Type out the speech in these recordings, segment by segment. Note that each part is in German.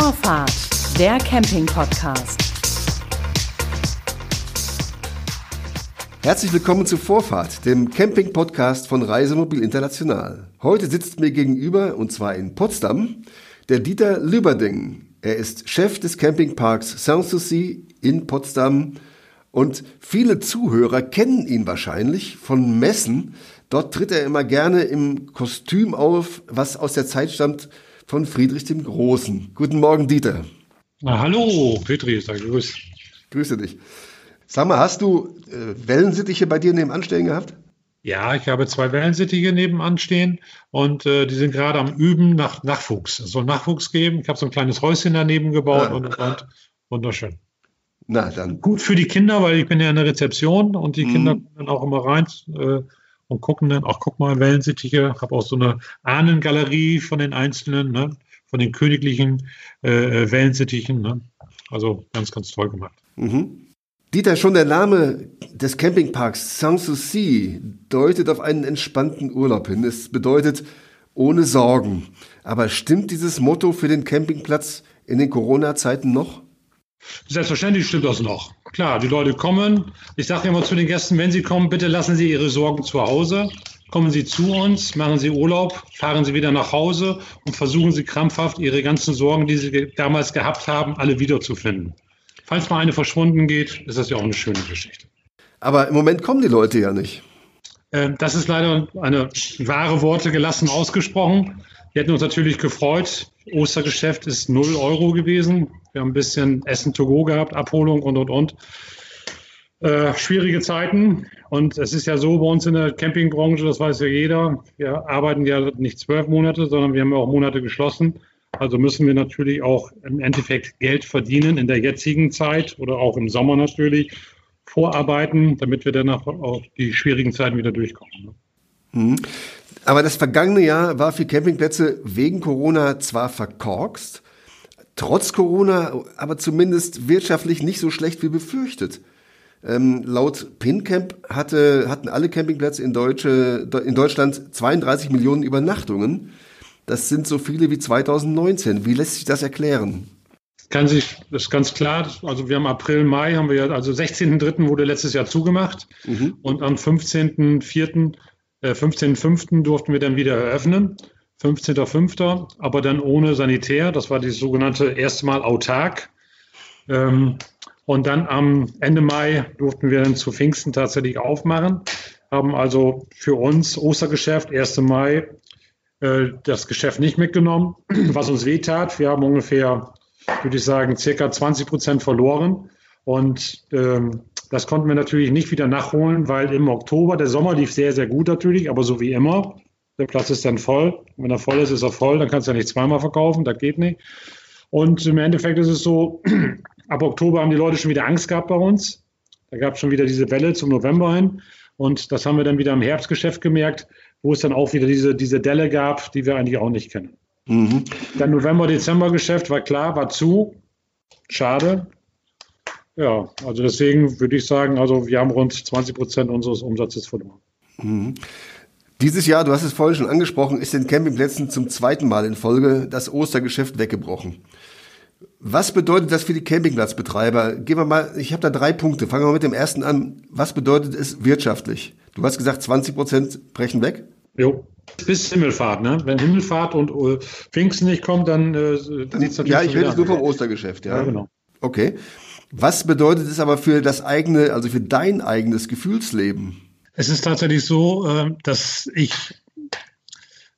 Vorfahrt, der Camping-Podcast. Herzlich willkommen zu Vorfahrt, dem Camping-Podcast von Reisemobil International. Heute sitzt mir gegenüber, und zwar in Potsdam, der Dieter Lüberding. Er ist Chef des Campingparks Sanssouci in Potsdam und viele Zuhörer kennen ihn wahrscheinlich von Messen. Dort tritt er immer gerne im Kostüm auf, was aus der Zeit stammt von Friedrich dem Großen. Guten Morgen, Dieter. Na, hallo, Petri, sag grüß. Grüße dich. Sag mal, hast du äh, Wellensittiche bei dir nebenan stehen gehabt? Ja, ich habe zwei Wellensittiche nebenan stehen und äh, die sind gerade am Üben nach Nachwuchs. Es soll Nachwuchs geben. Ich habe so ein kleines Häuschen daneben gebaut ah. und, und wunderschön. Na, dann. Gut für die Kinder, weil ich bin ja in der Rezeption und die mhm. Kinder kommen dann auch immer rein äh, und gucken dann, ach guck mal, Wellensittiche. Ich habe auch so eine Ahnengalerie von den einzelnen, ne? von den königlichen äh, Wellensittichen. Ne? Also ganz, ganz toll gemacht. Mhm. Dieter, schon der Name des Campingparks Sanssouci deutet auf einen entspannten Urlaub hin. Es bedeutet ohne Sorgen. Aber stimmt dieses Motto für den Campingplatz in den Corona-Zeiten noch? Selbstverständlich stimmt das noch. Klar, die Leute kommen. Ich sage immer zu den Gästen, wenn sie kommen, bitte lassen Sie Ihre Sorgen zu Hause. Kommen Sie zu uns, machen Sie Urlaub, fahren Sie wieder nach Hause und versuchen Sie krampfhaft Ihre ganzen Sorgen, die Sie damals gehabt haben, alle wiederzufinden falls mal eine verschwunden geht, ist das ja auch eine schöne Geschichte. Aber im Moment kommen die Leute ja nicht. Ähm, das ist leider eine wahre Worte gelassen ausgesprochen. Wir hätten uns natürlich gefreut. Ostergeschäft ist 0 Euro gewesen. Wir haben ein bisschen Essen to go gehabt, Abholung und und und. Äh, schwierige Zeiten. Und es ist ja so bei uns in der Campingbranche, das weiß ja jeder, wir arbeiten ja nicht zwölf Monate, sondern wir haben auch Monate geschlossen. Also müssen wir natürlich auch im Endeffekt Geld verdienen in der jetzigen Zeit oder auch im Sommer natürlich vorarbeiten, damit wir danach auch die schwierigen Zeiten wieder durchkommen. Ne? Mhm. Aber das vergangene Jahr war für Campingplätze wegen Corona zwar verkorkst, trotz Corona aber zumindest wirtschaftlich nicht so schlecht wie befürchtet. Ähm, laut PinCamp hatte, hatten alle Campingplätze in, Deutsche, in Deutschland 32 Millionen Übernachtungen. Das sind so viele wie 2019. Wie lässt sich das erklären? Kann sich, das ist ganz klar. Also wir haben April, Mai haben wir ja, also 16.3. wurde letztes Jahr zugemacht mhm. und am 15.4., äh, 15.5. durften wir dann wieder eröffnen. 15.5., aber dann ohne Sanitär. Das war die sogenannte erste Mal autark. Ähm, und dann am Ende Mai durften wir dann zu Pfingsten tatsächlich aufmachen. Haben also für uns Ostergeschäft, 1. Mai, äh, das Geschäft nicht mitgenommen, was uns wehtat. Wir haben ungefähr, würde ich sagen, circa 20 Prozent verloren. Und ähm, das konnten wir natürlich nicht wieder nachholen, weil im Oktober, der Sommer lief sehr, sehr gut natürlich, aber so wie immer, der Platz ist dann voll. Und wenn er voll ist, ist er voll, dann kannst du ja nicht zweimal verkaufen, das geht nicht. Und im Endeffekt ist es so, ab Oktober haben die Leute schon wieder Angst gehabt bei uns. Da gab es schon wieder diese Welle zum November hin. Und das haben wir dann wieder im Herbstgeschäft gemerkt wo es dann auch wieder diese, diese Delle gab, die wir eigentlich auch nicht kennen. Mhm. Dann November-Dezember-Geschäft war klar, war zu. Schade. Ja, also deswegen würde ich sagen, also wir haben rund 20 Prozent unseres Umsatzes verloren. Mhm. Dieses Jahr, du hast es vorhin schon angesprochen, ist den Campingplätzen zum zweiten Mal in Folge das Ostergeschäft weggebrochen. Was bedeutet das für die Campingplatzbetreiber? Gehen wir mal, ich habe da drei Punkte. Fangen wir mit dem ersten an. Was bedeutet es wirtschaftlich? Du hast gesagt, 20 Prozent brechen weg? Jo. Bis Himmelfahrt, ne? Wenn Himmelfahrt und äh, Pfingsten nicht kommt, dann äh, sieht es natürlich Ja, ich rede jetzt nur vom Ostergeschäft, ja. Ja, genau. Okay. Was bedeutet es aber für das eigene, also für dein eigenes Gefühlsleben? Es ist tatsächlich so, äh, dass ich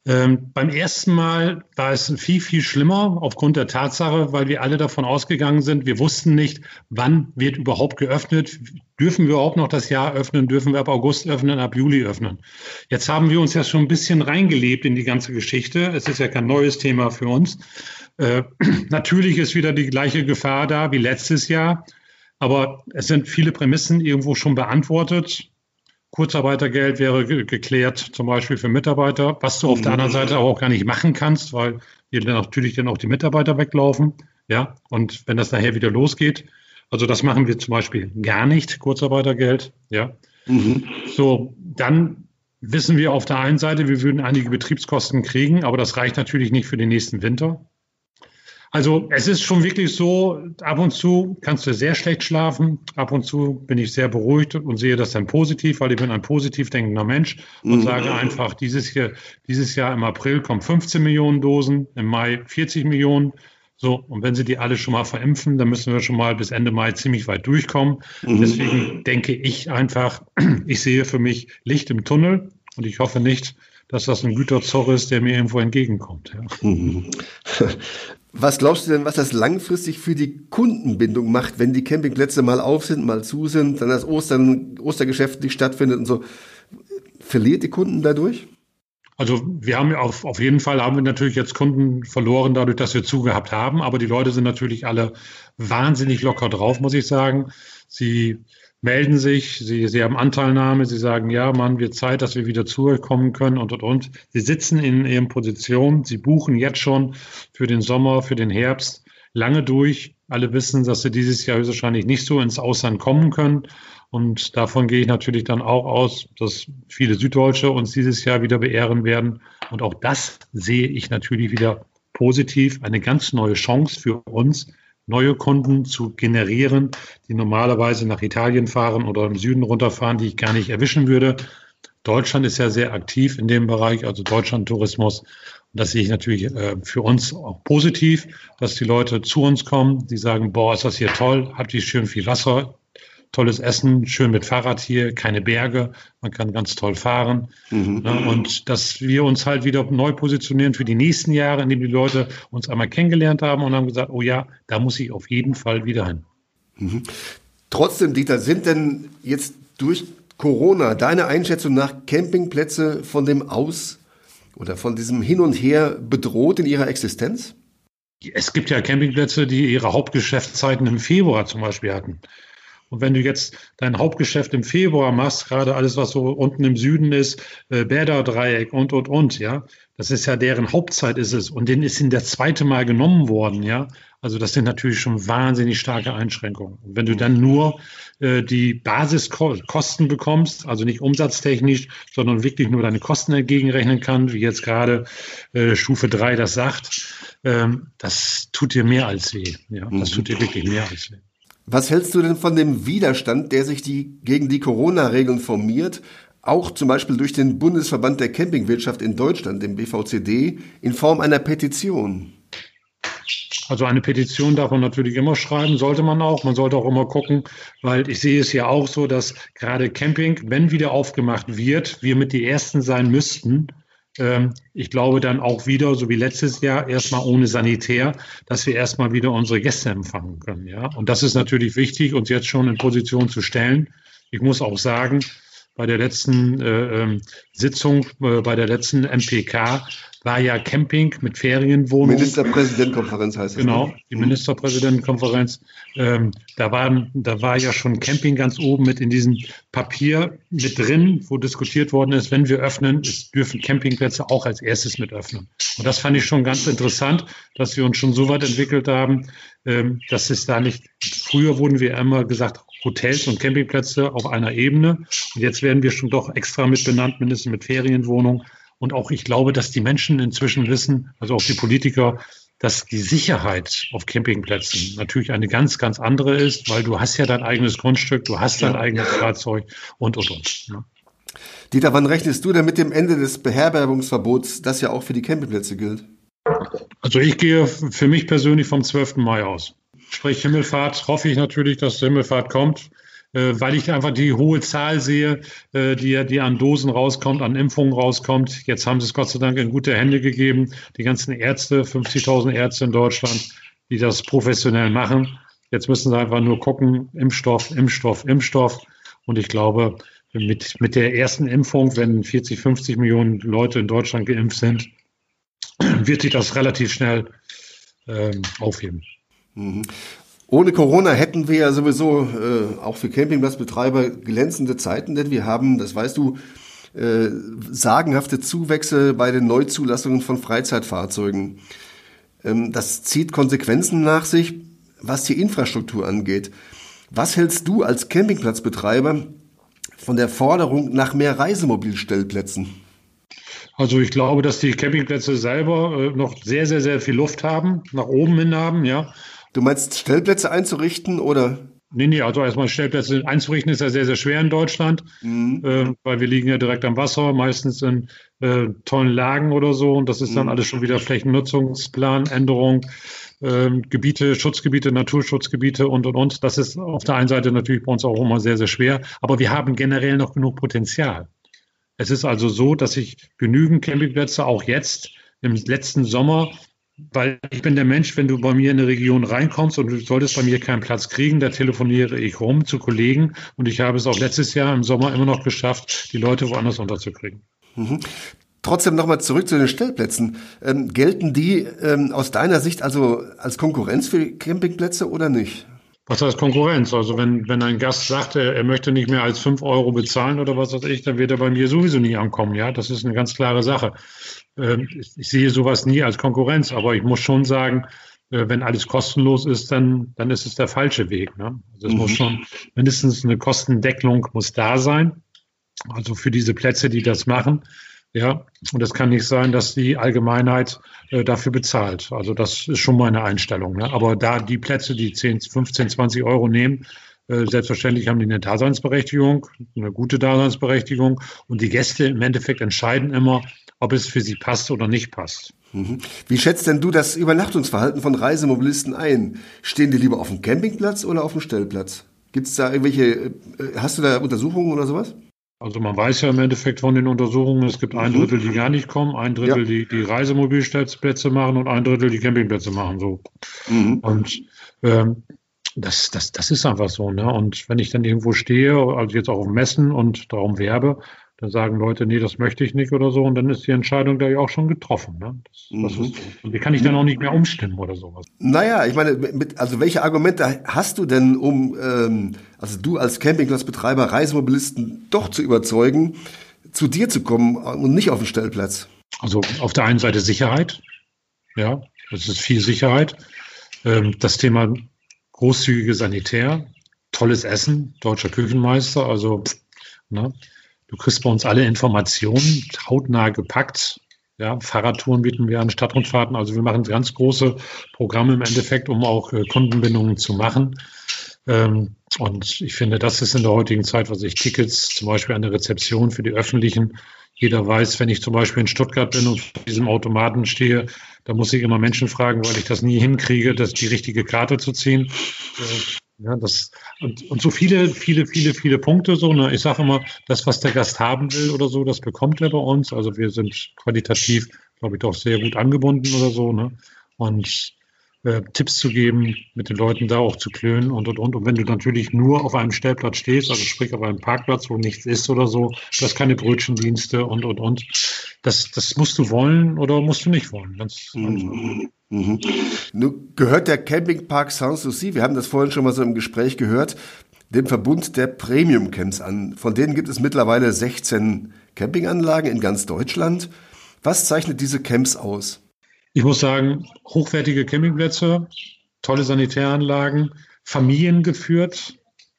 ähm, beim ersten Mal war es viel, viel schlimmer aufgrund der Tatsache, weil wir alle davon ausgegangen sind, wir wussten nicht, wann wird überhaupt geöffnet. Dürfen wir überhaupt noch das Jahr öffnen? Dürfen wir ab August öffnen, ab Juli öffnen? Jetzt haben wir uns ja schon ein bisschen reingelebt in die ganze Geschichte. Es ist ja kein neues Thema für uns. Äh, natürlich ist wieder die gleiche Gefahr da wie letztes Jahr. Aber es sind viele Prämissen irgendwo schon beantwortet. Kurzarbeitergeld wäre ge geklärt, zum Beispiel für Mitarbeiter, was du auf der anderen Seite aber auch gar nicht machen kannst, weil hier dann natürlich dann auch die Mitarbeiter weglaufen. Ja, und wenn das nachher wieder losgeht, also das machen wir zum Beispiel gar nicht, Kurzarbeitergeld. Ja, mhm. so dann wissen wir auf der einen Seite, wir würden einige Betriebskosten kriegen, aber das reicht natürlich nicht für den nächsten Winter. Also es ist schon wirklich so, ab und zu kannst du sehr schlecht schlafen, ab und zu bin ich sehr beruhigt und sehe das dann positiv, weil ich bin ein positiv denkender Mensch und mhm. sage einfach, dieses, Jahr, dieses Jahr im April kommen 15 Millionen Dosen, im Mai 40 Millionen. So, und wenn sie die alle schon mal verimpfen, dann müssen wir schon mal bis Ende Mai ziemlich weit durchkommen. Mhm. Deswegen denke ich einfach, ich sehe für mich Licht im Tunnel und ich hoffe nicht, dass das ein Güterzorr ist, der mir irgendwo entgegenkommt. Ja. Was glaubst du denn, was das langfristig für die Kundenbindung macht, wenn die Campingplätze mal auf sind, mal zu sind, dann das Ostern, Ostergeschäft nicht stattfindet und so? Verliert die Kunden dadurch? Also wir haben auf, auf jeden Fall haben wir natürlich jetzt Kunden verloren, dadurch, dass wir zugehabt haben. Aber die Leute sind natürlich alle wahnsinnig locker drauf, muss ich sagen. Sie melden sich, sie, sie haben Anteilnahme, sie sagen, ja, Mann, wird Zeit, dass wir wieder zukommen können und, und, und. Sie sitzen in ihren Positionen, sie buchen jetzt schon für den Sommer, für den Herbst lange durch. Alle wissen, dass sie dieses Jahr höchstwahrscheinlich nicht so ins Ausland kommen können. Und davon gehe ich natürlich dann auch aus, dass viele Süddeutsche uns dieses Jahr wieder beehren werden. Und auch das sehe ich natürlich wieder positiv. Eine ganz neue Chance für uns, neue Kunden zu generieren, die normalerweise nach Italien fahren oder im Süden runterfahren, die ich gar nicht erwischen würde. Deutschland ist ja sehr aktiv in dem Bereich, also Deutschland-Tourismus. Und das sehe ich natürlich äh, für uns auch positiv, dass die Leute zu uns kommen, die sagen, boah, ist das hier toll, habt ihr schön viel Wasser, tolles Essen, schön mit Fahrrad hier, keine Berge, man kann ganz toll fahren. Mhm. Ne, und dass wir uns halt wieder neu positionieren für die nächsten Jahre, indem die Leute uns einmal kennengelernt haben und haben gesagt, oh ja, da muss ich auf jeden Fall wieder hin. Mhm. Trotzdem, Dieter, sind denn jetzt durch Corona deine Einschätzung nach Campingplätze von dem Aus oder von diesem Hin und Her bedroht in ihrer Existenz? Es gibt ja Campingplätze, die ihre Hauptgeschäftszeiten im Februar zum Beispiel hatten. Und wenn du jetzt dein Hauptgeschäft im Februar machst, gerade alles, was so unten im Süden ist, äh, Bäderdreieck und, und, und, ja, das ist ja deren Hauptzeit ist es. Und denen ist in der zweite Mal genommen worden, ja. Also das sind natürlich schon wahnsinnig starke Einschränkungen. Und wenn du dann nur äh, die Basiskosten bekommst, also nicht umsatztechnisch, sondern wirklich nur deine Kosten entgegenrechnen kannst, wie jetzt gerade äh, Stufe 3 das sagt, ähm, das tut dir mehr als weh. Ja, das mhm. tut dir wirklich mehr als weh. Was hältst du denn von dem Widerstand, der sich die, gegen die Corona-Regeln formiert, auch zum Beispiel durch den Bundesverband der Campingwirtschaft in Deutschland, dem BVCD, in Form einer Petition? Also eine Petition darf man natürlich immer schreiben, sollte man auch. Man sollte auch immer gucken, weil ich sehe es ja auch so, dass gerade Camping, wenn wieder aufgemacht wird, wir mit die Ersten sein müssten, ich glaube dann auch wieder, so wie letztes Jahr, erstmal ohne Sanitär, dass wir erstmal wieder unsere Gäste empfangen können. Ja? Und das ist natürlich wichtig, uns jetzt schon in Position zu stellen. Ich muss auch sagen, bei der letzten äh, ähm, Sitzung, äh, bei der letzten MPK war ja Camping mit Ferienwohnungen. Ministerpräsidentenkonferenz heißt es. Genau, ne? die Ministerpräsidentenkonferenz. Ähm, da, war, da war ja schon Camping ganz oben mit in diesem Papier mit drin, wo diskutiert worden ist, wenn wir öffnen, es dürfen Campingplätze auch als erstes mit öffnen. Und das fand ich schon ganz interessant, dass wir uns schon so weit entwickelt haben, ähm, dass es da nicht, früher wurden wir immer gesagt, Hotels und Campingplätze auf einer Ebene. Und jetzt werden wir schon doch extra mit benannt, mindestens mit Ferienwohnungen. Und auch ich glaube, dass die Menschen inzwischen wissen, also auch die Politiker, dass die Sicherheit auf Campingplätzen natürlich eine ganz, ganz andere ist, weil du hast ja dein eigenes Grundstück, du hast dein ja. eigenes Fahrzeug und, und, und. Ja. Dieter, wann rechnest du denn mit dem Ende des Beherbergungsverbots, das ja auch für die Campingplätze gilt? Also ich gehe für mich persönlich vom 12. Mai aus. Sprich Himmelfahrt, hoffe ich natürlich, dass Himmelfahrt kommt. Äh, weil ich einfach die hohe Zahl sehe, äh, die, die an Dosen rauskommt, an Impfungen rauskommt. Jetzt haben sie es Gott sei Dank in gute Hände gegeben. Die ganzen Ärzte, 50.000 Ärzte in Deutschland, die das professionell machen. Jetzt müssen sie einfach nur gucken, Impfstoff, Impfstoff, Impfstoff. Und ich glaube, mit, mit der ersten Impfung, wenn 40, 50 Millionen Leute in Deutschland geimpft sind, wird sich das relativ schnell ähm, aufheben. Ohne Corona hätten wir ja sowieso äh, auch für Campingplatzbetreiber glänzende Zeiten, denn wir haben, das weißt du, äh, sagenhafte Zuwächse bei den Neuzulassungen von Freizeitfahrzeugen. Ähm, das zieht Konsequenzen nach sich, was die Infrastruktur angeht. Was hältst du als Campingplatzbetreiber von der Forderung nach mehr Reisemobilstellplätzen? Also ich glaube, dass die Campingplätze selber äh, noch sehr, sehr, sehr viel Luft haben, nach oben hin haben, ja. Du meinst Stellplätze einzurichten oder? Nee, nee, also erstmal Stellplätze einzurichten ist ja sehr, sehr schwer in Deutschland, mhm. äh, weil wir liegen ja direkt am Wasser, meistens in äh, tollen Lagen oder so. Und das ist dann mhm. alles schon wieder Flächennutzungsplanänderung, äh, Gebiete, Schutzgebiete, Naturschutzgebiete und, und, und. Das ist auf der einen Seite natürlich bei uns auch immer sehr, sehr schwer. Aber wir haben generell noch genug Potenzial. Es ist also so, dass ich genügend Campingplätze auch jetzt im letzten Sommer weil ich bin der Mensch, wenn du bei mir in eine Region reinkommst und du solltest bei mir keinen Platz kriegen, da telefoniere ich rum zu Kollegen und ich habe es auch letztes Jahr im Sommer immer noch geschafft, die Leute woanders unterzukriegen. Mhm. Trotzdem nochmal zurück zu den Stellplätzen. Ähm, gelten die ähm, aus deiner Sicht also als Konkurrenz für Campingplätze oder nicht? Was heißt Konkurrenz? Also wenn, wenn ein Gast sagt, er, er möchte nicht mehr als fünf Euro bezahlen oder was weiß ich, dann wird er bei mir sowieso nie ankommen. Ja, das ist eine ganz klare Sache. Ähm, ich, sehe sowas nie als Konkurrenz, aber ich muss schon sagen, äh, wenn alles kostenlos ist, dann, dann ist es der falsche Weg. Ne? Also es mhm. muss schon mindestens eine Kostendeckelung muss da sein. Also für diese Plätze, die das machen. Ja, und es kann nicht sein, dass die Allgemeinheit äh, dafür bezahlt. Also das ist schon meine Einstellung. Ne? Aber da die Plätze, die 10, 15, 20 Euro nehmen, äh, selbstverständlich haben die eine Daseinsberechtigung, eine gute Daseinsberechtigung. Und die Gäste im Endeffekt entscheiden immer, ob es für sie passt oder nicht passt. Mhm. Wie schätzt denn du das Übernachtungsverhalten von Reisemobilisten ein? Stehen die lieber auf dem Campingplatz oder auf dem Stellplatz? Gibt es da irgendwelche, äh, hast du da Untersuchungen oder sowas? Also man weiß ja im Endeffekt von den Untersuchungen, es gibt ein mhm. Drittel, die gar nicht kommen, ein Drittel, ja. die die Reisemobilstellplätze machen und ein Drittel, die Campingplätze machen. So. Mhm. Und ähm, das, das, das ist einfach so. Ne? Und wenn ich dann irgendwo stehe, also jetzt auch auf Messen und darum werbe, dann sagen Leute, nee, das möchte ich nicht oder so. Und dann ist die Entscheidung da ja auch schon getroffen. Ne? Das, das mhm. ist, und die kann ich dann auch nicht mehr umstimmen oder sowas. Naja, ich meine, mit, also welche Argumente hast du denn, um, ähm, also du als Campingplatzbetreiber, Reisemobilisten doch zu überzeugen, zu dir zu kommen und nicht auf den Stellplatz? Also auf der einen Seite Sicherheit. Ja, das ist viel Sicherheit. Ähm, das Thema großzügige Sanitär, tolles Essen, deutscher Küchenmeister, also ne, Du kriegst bei uns alle Informationen, hautnah gepackt. Ja, Fahrradtouren bieten wir an, Stadtrundfahrten. Also wir machen ganz große Programme im Endeffekt, um auch äh, Kundenbindungen zu machen. Ähm, und ich finde, das ist in der heutigen Zeit, was ich Tickets zum Beispiel an der Rezeption für die öffentlichen. Jeder weiß, wenn ich zum Beispiel in Stuttgart bin und vor diesem Automaten stehe, da muss ich immer Menschen fragen, weil ich das nie hinkriege, das die richtige Karte zu ziehen. Äh, ja, das, und, und so viele, viele, viele, viele Punkte so. Ne? Ich sage immer, das, was der Gast haben will oder so, das bekommt er bei uns. Also wir sind qualitativ, glaube ich, doch sehr gut angebunden oder so. Ne? Und äh, Tipps zu geben, mit den Leuten da auch zu klönen und und und. Und wenn du natürlich nur auf einem Stellplatz stehst, also sprich auf einem Parkplatz, wo nichts ist oder so, du hast keine Brötchendienste und und und. Das, das musst du wollen oder musst du nicht wollen. Ganz, mhm. Mhm. Nun gehört der Campingpark Sanssouci, wir haben das vorhin schon mal so im Gespräch gehört, dem Verbund der Premium Camps an. Von denen gibt es mittlerweile 16 Campinganlagen in ganz Deutschland. Was zeichnet diese Camps aus? Ich muss sagen, hochwertige Campingplätze, tolle Sanitäranlagen, familiengeführt.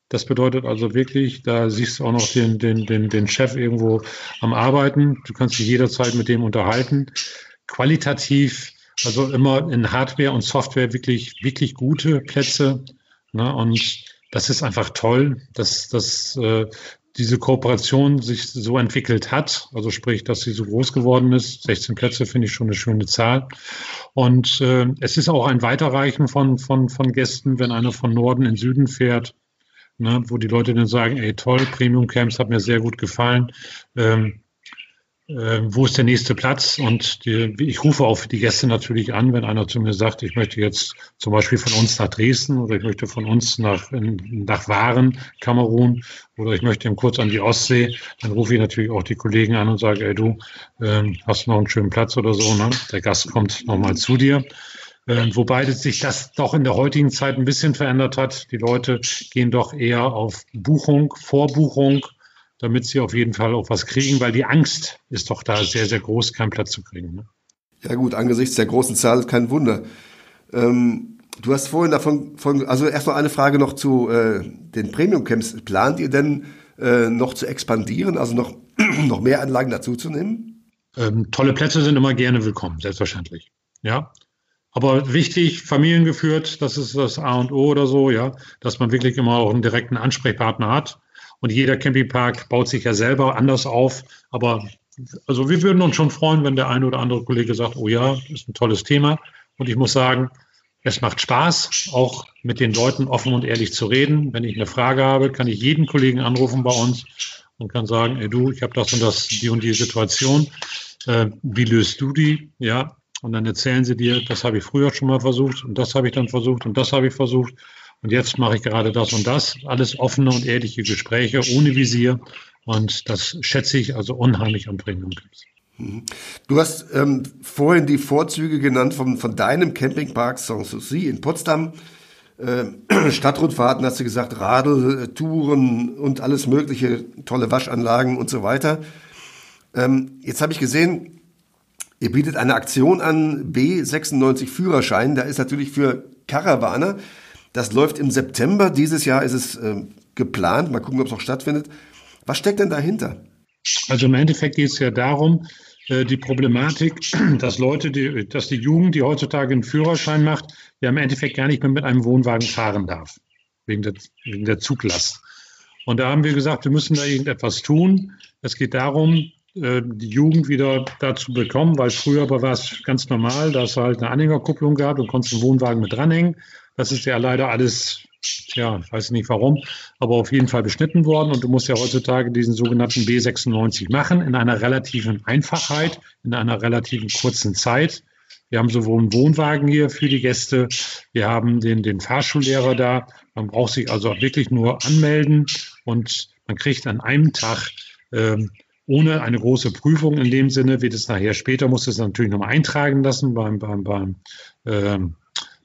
Das bedeutet also wirklich, da siehst du auch noch den, den, den, den Chef irgendwo am Arbeiten. Du kannst dich jederzeit mit dem unterhalten. Qualitativ, also immer in Hardware und Software wirklich, wirklich gute Plätze. Ne? Und das ist einfach toll, dass, dass äh, diese Kooperation sich so entwickelt hat, also sprich, dass sie so groß geworden ist. 16 Plätze finde ich schon eine schöne Zahl. Und äh, es ist auch ein Weiterreichen von, von, von Gästen, wenn einer von Norden in Süden fährt, ne, wo die Leute dann sagen, ey toll, Premium Camps hat mir sehr gut gefallen. Ähm, äh, wo ist der nächste Platz? Und die, ich rufe auch die Gäste natürlich an, wenn einer zu mir sagt, ich möchte jetzt zum Beispiel von uns nach Dresden oder ich möchte von uns nach, nach Waren, Kamerun oder ich möchte eben kurz an die Ostsee, dann rufe ich natürlich auch die Kollegen an und sage, ey du, äh, hast noch einen schönen Platz oder so, ne? Der Gast kommt nochmal zu dir. Äh, wobei sich das doch in der heutigen Zeit ein bisschen verändert hat. Die Leute gehen doch eher auf Buchung, Vorbuchung, damit sie auf jeden Fall auch was kriegen, weil die Angst ist doch da sehr, sehr groß, keinen Platz zu kriegen. Ne? Ja gut, angesichts der großen Zahl kein Wunder. Ähm, du hast vorhin davon, von, also erstmal eine Frage noch zu äh, den Premium-Camps. Plant ihr denn äh, noch zu expandieren, also noch, noch mehr Anlagen dazuzunehmen? Ähm, tolle Plätze sind immer gerne willkommen, selbstverständlich. Ja. Aber wichtig, familiengeführt, das ist das A und O oder so, ja, dass man wirklich immer auch einen direkten Ansprechpartner hat. Und jeder Campingpark baut sich ja selber anders auf. Aber also wir würden uns schon freuen, wenn der eine oder andere Kollege sagt, oh ja, ist ein tolles Thema. Und ich muss sagen, es macht Spaß, auch mit den Leuten offen und ehrlich zu reden. Wenn ich eine Frage habe, kann ich jeden Kollegen anrufen bei uns und kann sagen, ey du, ich habe das und das, die und die Situation. Äh, wie löst du die? Ja. Und dann erzählen sie dir, das habe ich früher schon mal versucht und das habe ich dann versucht und das habe ich versucht. Und jetzt mache ich gerade das und das. Alles offene und ehrliche Gespräche ohne Visier. Und das schätze ich also unheimlich am Premium Camps. Du hast ähm, vorhin die Vorzüge genannt von, von deinem Campingpark Sanssouci in Potsdam. Äh, Stadtrundfahrten hast du gesagt, Radeltouren und alles mögliche, tolle Waschanlagen und so weiter. Ähm, jetzt habe ich gesehen, ihr bietet eine Aktion an, B96 Führerschein. Da ist natürlich für Karawaner, das läuft im September. Dieses Jahr ist es äh, geplant. Mal gucken, ob es noch stattfindet. Was steckt denn dahinter? Also im Endeffekt geht es ja darum, äh, die Problematik, dass Leute, die, dass die Jugend, die heutzutage einen Führerschein macht, ja im Endeffekt gar nicht mehr mit einem Wohnwagen fahren darf, wegen der, wegen der Zuglast. Und da haben wir gesagt, wir müssen da irgendetwas tun. Es geht darum, äh, die Jugend wieder dazu bekommen, weil früher war es ganz normal, dass es halt eine Anhängerkupplung gab und konntest einen Wohnwagen mit dranhängen. Das ist ja leider alles ja, ich weiß nicht warum, aber auf jeden Fall beschnitten worden. Und du musst ja heutzutage diesen sogenannten B96 machen in einer relativen Einfachheit, in einer relativen kurzen Zeit. Wir haben sowohl einen Wohnwagen hier für die Gäste, wir haben den, den Fahrschullehrer da. Man braucht sich also wirklich nur anmelden und man kriegt an einem Tag ähm, ohne eine große Prüfung in dem Sinne, wird es nachher später, muss es natürlich nochmal eintragen lassen beim, beim, beim ähm,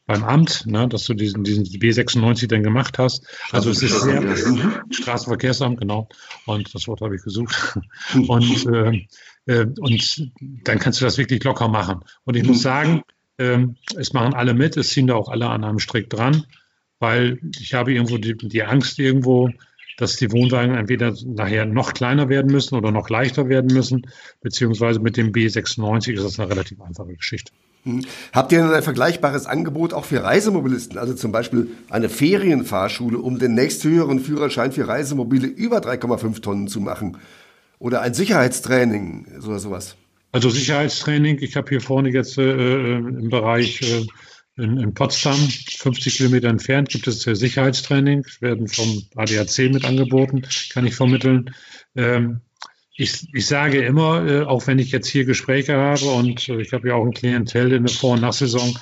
beim Amt, ne, dass du diesen, diesen B96 dann gemacht hast. Also es ist sehr Straßenverkehrsamt, genau. Und das Wort habe ich gesucht. Und, äh, äh, und dann kannst du das wirklich locker machen. Und ich muss sagen, äh, es machen alle mit, es ziehen da auch alle an einem Strick dran, weil ich habe irgendwo die, die Angst irgendwo, dass die Wohnwagen entweder nachher noch kleiner werden müssen oder noch leichter werden müssen, beziehungsweise mit dem B96 ist das eine relativ einfache Geschichte. Hm. Habt ihr denn ein vergleichbares Angebot auch für Reisemobilisten, also zum Beispiel eine Ferienfahrschule, um den nächsthöheren Führerschein für Reisemobile über 3,5 Tonnen zu machen? Oder ein Sicherheitstraining oder sowas? Also Sicherheitstraining, ich habe hier vorne jetzt äh, äh im Bereich äh, in, in, Potsdam, 50 Kilometer entfernt, gibt es äh, Sicherheitstraining, werden vom ADAC mit angeboten, kann ich vermitteln. Ähm, ich, ich sage immer, äh, auch wenn ich jetzt hier Gespräche habe und äh, ich habe ja auch ein Klientel in der Vor- und Nachsaison,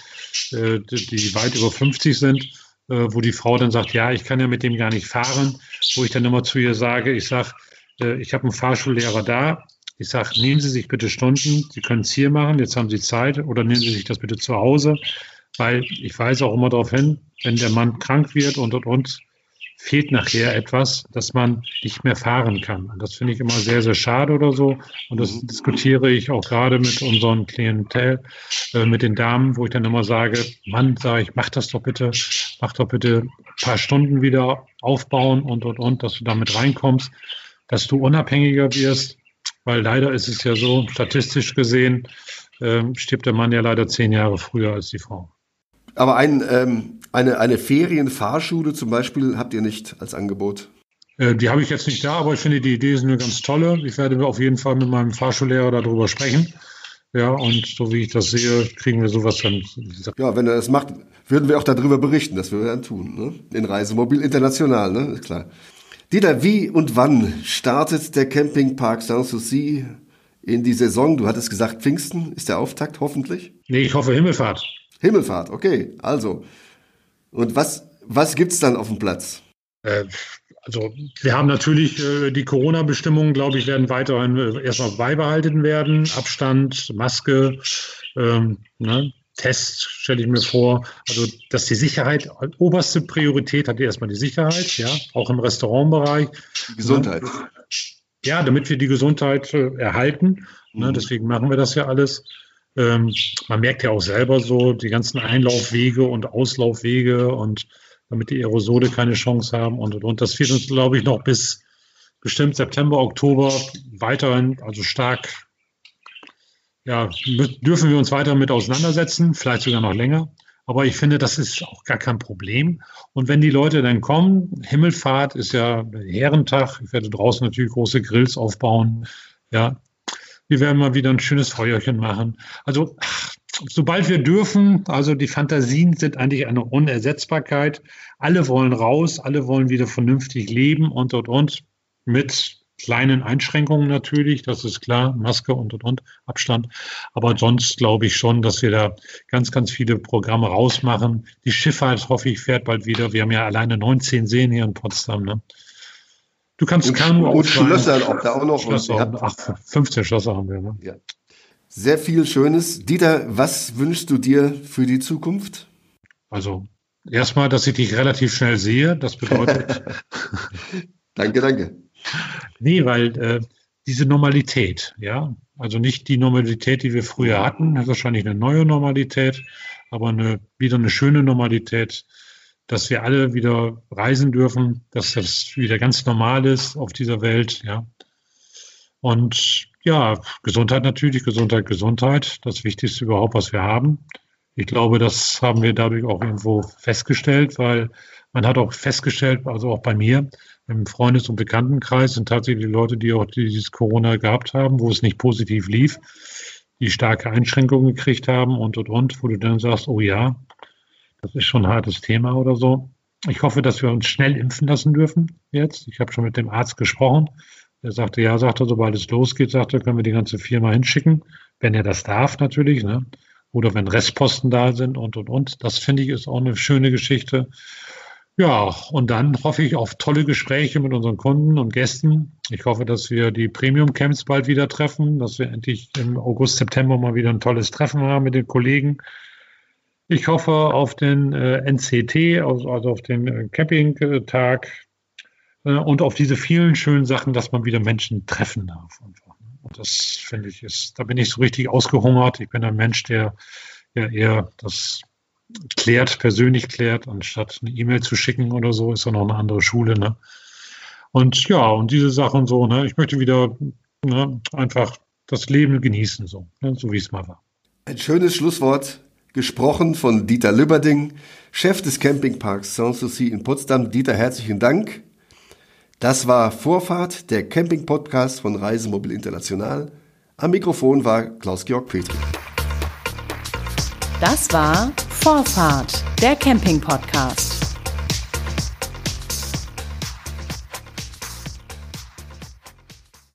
äh, die, die weit über 50 sind, äh, wo die Frau dann sagt, ja, ich kann ja mit dem gar nicht fahren, wo ich dann immer zu ihr sage, ich sage, äh, ich habe einen Fahrschullehrer da, ich sage, nehmen Sie sich bitte Stunden, Sie können es hier machen, jetzt haben Sie Zeit, oder nehmen Sie sich das bitte zu Hause, weil ich weise auch immer darauf hin, wenn der Mann krank wird und und und, fehlt nachher etwas, dass man nicht mehr fahren kann. Und das finde ich immer sehr, sehr schade oder so. Und das mhm. diskutiere ich auch gerade mit unserem Klientel, äh, mit den Damen, wo ich dann immer sage, Mann, sage ich, mach das doch bitte, mach doch bitte ein paar Stunden wieder aufbauen und, und, und, dass du damit reinkommst, dass du unabhängiger wirst. Weil leider ist es ja so, statistisch gesehen, äh, stirbt der Mann ja leider zehn Jahre früher als die Frau. Aber ein, ähm, eine, eine Ferienfahrschule zum Beispiel habt ihr nicht als Angebot? Äh, die habe ich jetzt nicht da, aber ich finde die Idee ist eine ganz tolle. Ich werde auf jeden Fall mit meinem Fahrschullehrer darüber sprechen. Ja, und so wie ich das sehe, kriegen wir sowas dann. Ja, wenn er das macht, würden wir auch darüber berichten. Das würden wir dann tun. Ne? In Reisemobil International, ne? Ist klar. Dieter, wie und wann startet der Campingpark Sanssouci in die Saison? Du hattest gesagt, Pfingsten ist der Auftakt, hoffentlich? Nee, ich hoffe Himmelfahrt. Himmelfahrt, okay. Also, und was, was es dann auf dem Platz? Äh, also wir haben natürlich äh, die Corona-Bestimmungen, glaube ich, werden weiterhin äh, erstmal beibehalten werden. Abstand, Maske, ähm, ne? Test stelle ich mir vor. Also, dass die Sicherheit, oberste Priorität hat erstmal die Sicherheit, ja, auch im Restaurantbereich. Die Gesundheit. Ja, damit wir die Gesundheit äh, erhalten. Ne? Mhm. Deswegen machen wir das ja alles. Ähm, man merkt ja auch selber so die ganzen Einlaufwege und Auslaufwege und damit die Aerosole keine Chance haben und und und. Das wird uns, glaube ich, noch bis bestimmt September, Oktober weiterhin, also stark ja, dürfen wir uns weiter mit auseinandersetzen, vielleicht sogar noch länger. Aber ich finde, das ist auch gar kein Problem. Und wenn die Leute dann kommen, Himmelfahrt ist ja Herrentag. Ich werde draußen natürlich große Grills aufbauen. Ja, wir werden mal wieder ein schönes Feuerchen machen. Also, sobald wir dürfen, also die Fantasien sind eigentlich eine Unersetzbarkeit. Alle wollen raus, alle wollen wieder vernünftig leben und und und mit kleinen Einschränkungen natürlich, das ist klar, Maske und und und, Abstand. Aber sonst glaube ich schon, dass wir da ganz, ganz viele Programme rausmachen. Die Schifffahrt, hoffe ich, fährt bald wieder. Wir haben ja alleine 19 Seen hier in Potsdam. Ne? Du kannst und, Kanu Und Schlösser, ob da auch noch. Schlösser, ach, 15 Schlösser haben wir. Ne? Ja. Sehr viel Schönes. Dieter, was wünschst du dir für die Zukunft? Also erstmal, dass ich dich relativ schnell sehe. Das bedeutet. danke, danke. Nee, weil äh, diese Normalität, ja, also nicht die Normalität, die wir früher hatten, das ist wahrscheinlich eine neue Normalität, aber eine, wieder eine schöne Normalität, dass wir alle wieder reisen dürfen, dass das wieder ganz normal ist auf dieser Welt, ja. Und ja, Gesundheit natürlich, Gesundheit, Gesundheit, das Wichtigste überhaupt, was wir haben. Ich glaube, das haben wir dadurch auch irgendwo festgestellt, weil man hat auch festgestellt, also auch bei mir, im Freundes- und Bekanntenkreis sind tatsächlich Leute, die auch dieses Corona gehabt haben, wo es nicht positiv lief, die starke Einschränkungen gekriegt haben und, und, und, wo du dann sagst, oh ja, das ist schon ein hartes Thema oder so. Ich hoffe, dass wir uns schnell impfen lassen dürfen jetzt. Ich habe schon mit dem Arzt gesprochen. Er sagte, ja, sagt er, sobald es losgeht, sagt er, können wir die ganze Firma hinschicken, wenn er das darf natürlich, ne? Oder wenn Restposten da sind und, und, und. Das finde ich ist auch eine schöne Geschichte. Ja, und dann hoffe ich auf tolle Gespräche mit unseren Kunden und Gästen. Ich hoffe, dass wir die Premium Camps bald wieder treffen, dass wir endlich im August, September mal wieder ein tolles Treffen haben mit den Kollegen. Ich hoffe auf den äh, NCT, also, auf den äh, Campingtag äh, und auf diese vielen schönen Sachen, dass man wieder Menschen treffen darf. Einfach. Und das finde ich ist, da bin ich so richtig ausgehungert. Ich bin ein Mensch, der ja eher das klärt, persönlich klärt, anstatt eine E-Mail zu schicken oder so, ist ja noch eine andere Schule, ne? Und ja, und diese Sachen so, ne? Ich möchte wieder ne, einfach das Leben genießen, so, ne? so wie es mal war. Ein schönes Schlusswort, gesprochen von Dieter Lübberding, Chef des Campingparks Sanssouci in Potsdam. Dieter, herzlichen Dank. Das war Vorfahrt, der Camping-Podcast von Reisemobil International. Am Mikrofon war Klaus-Georg Petri. Das war Vorfahrt, der Camping-Podcast.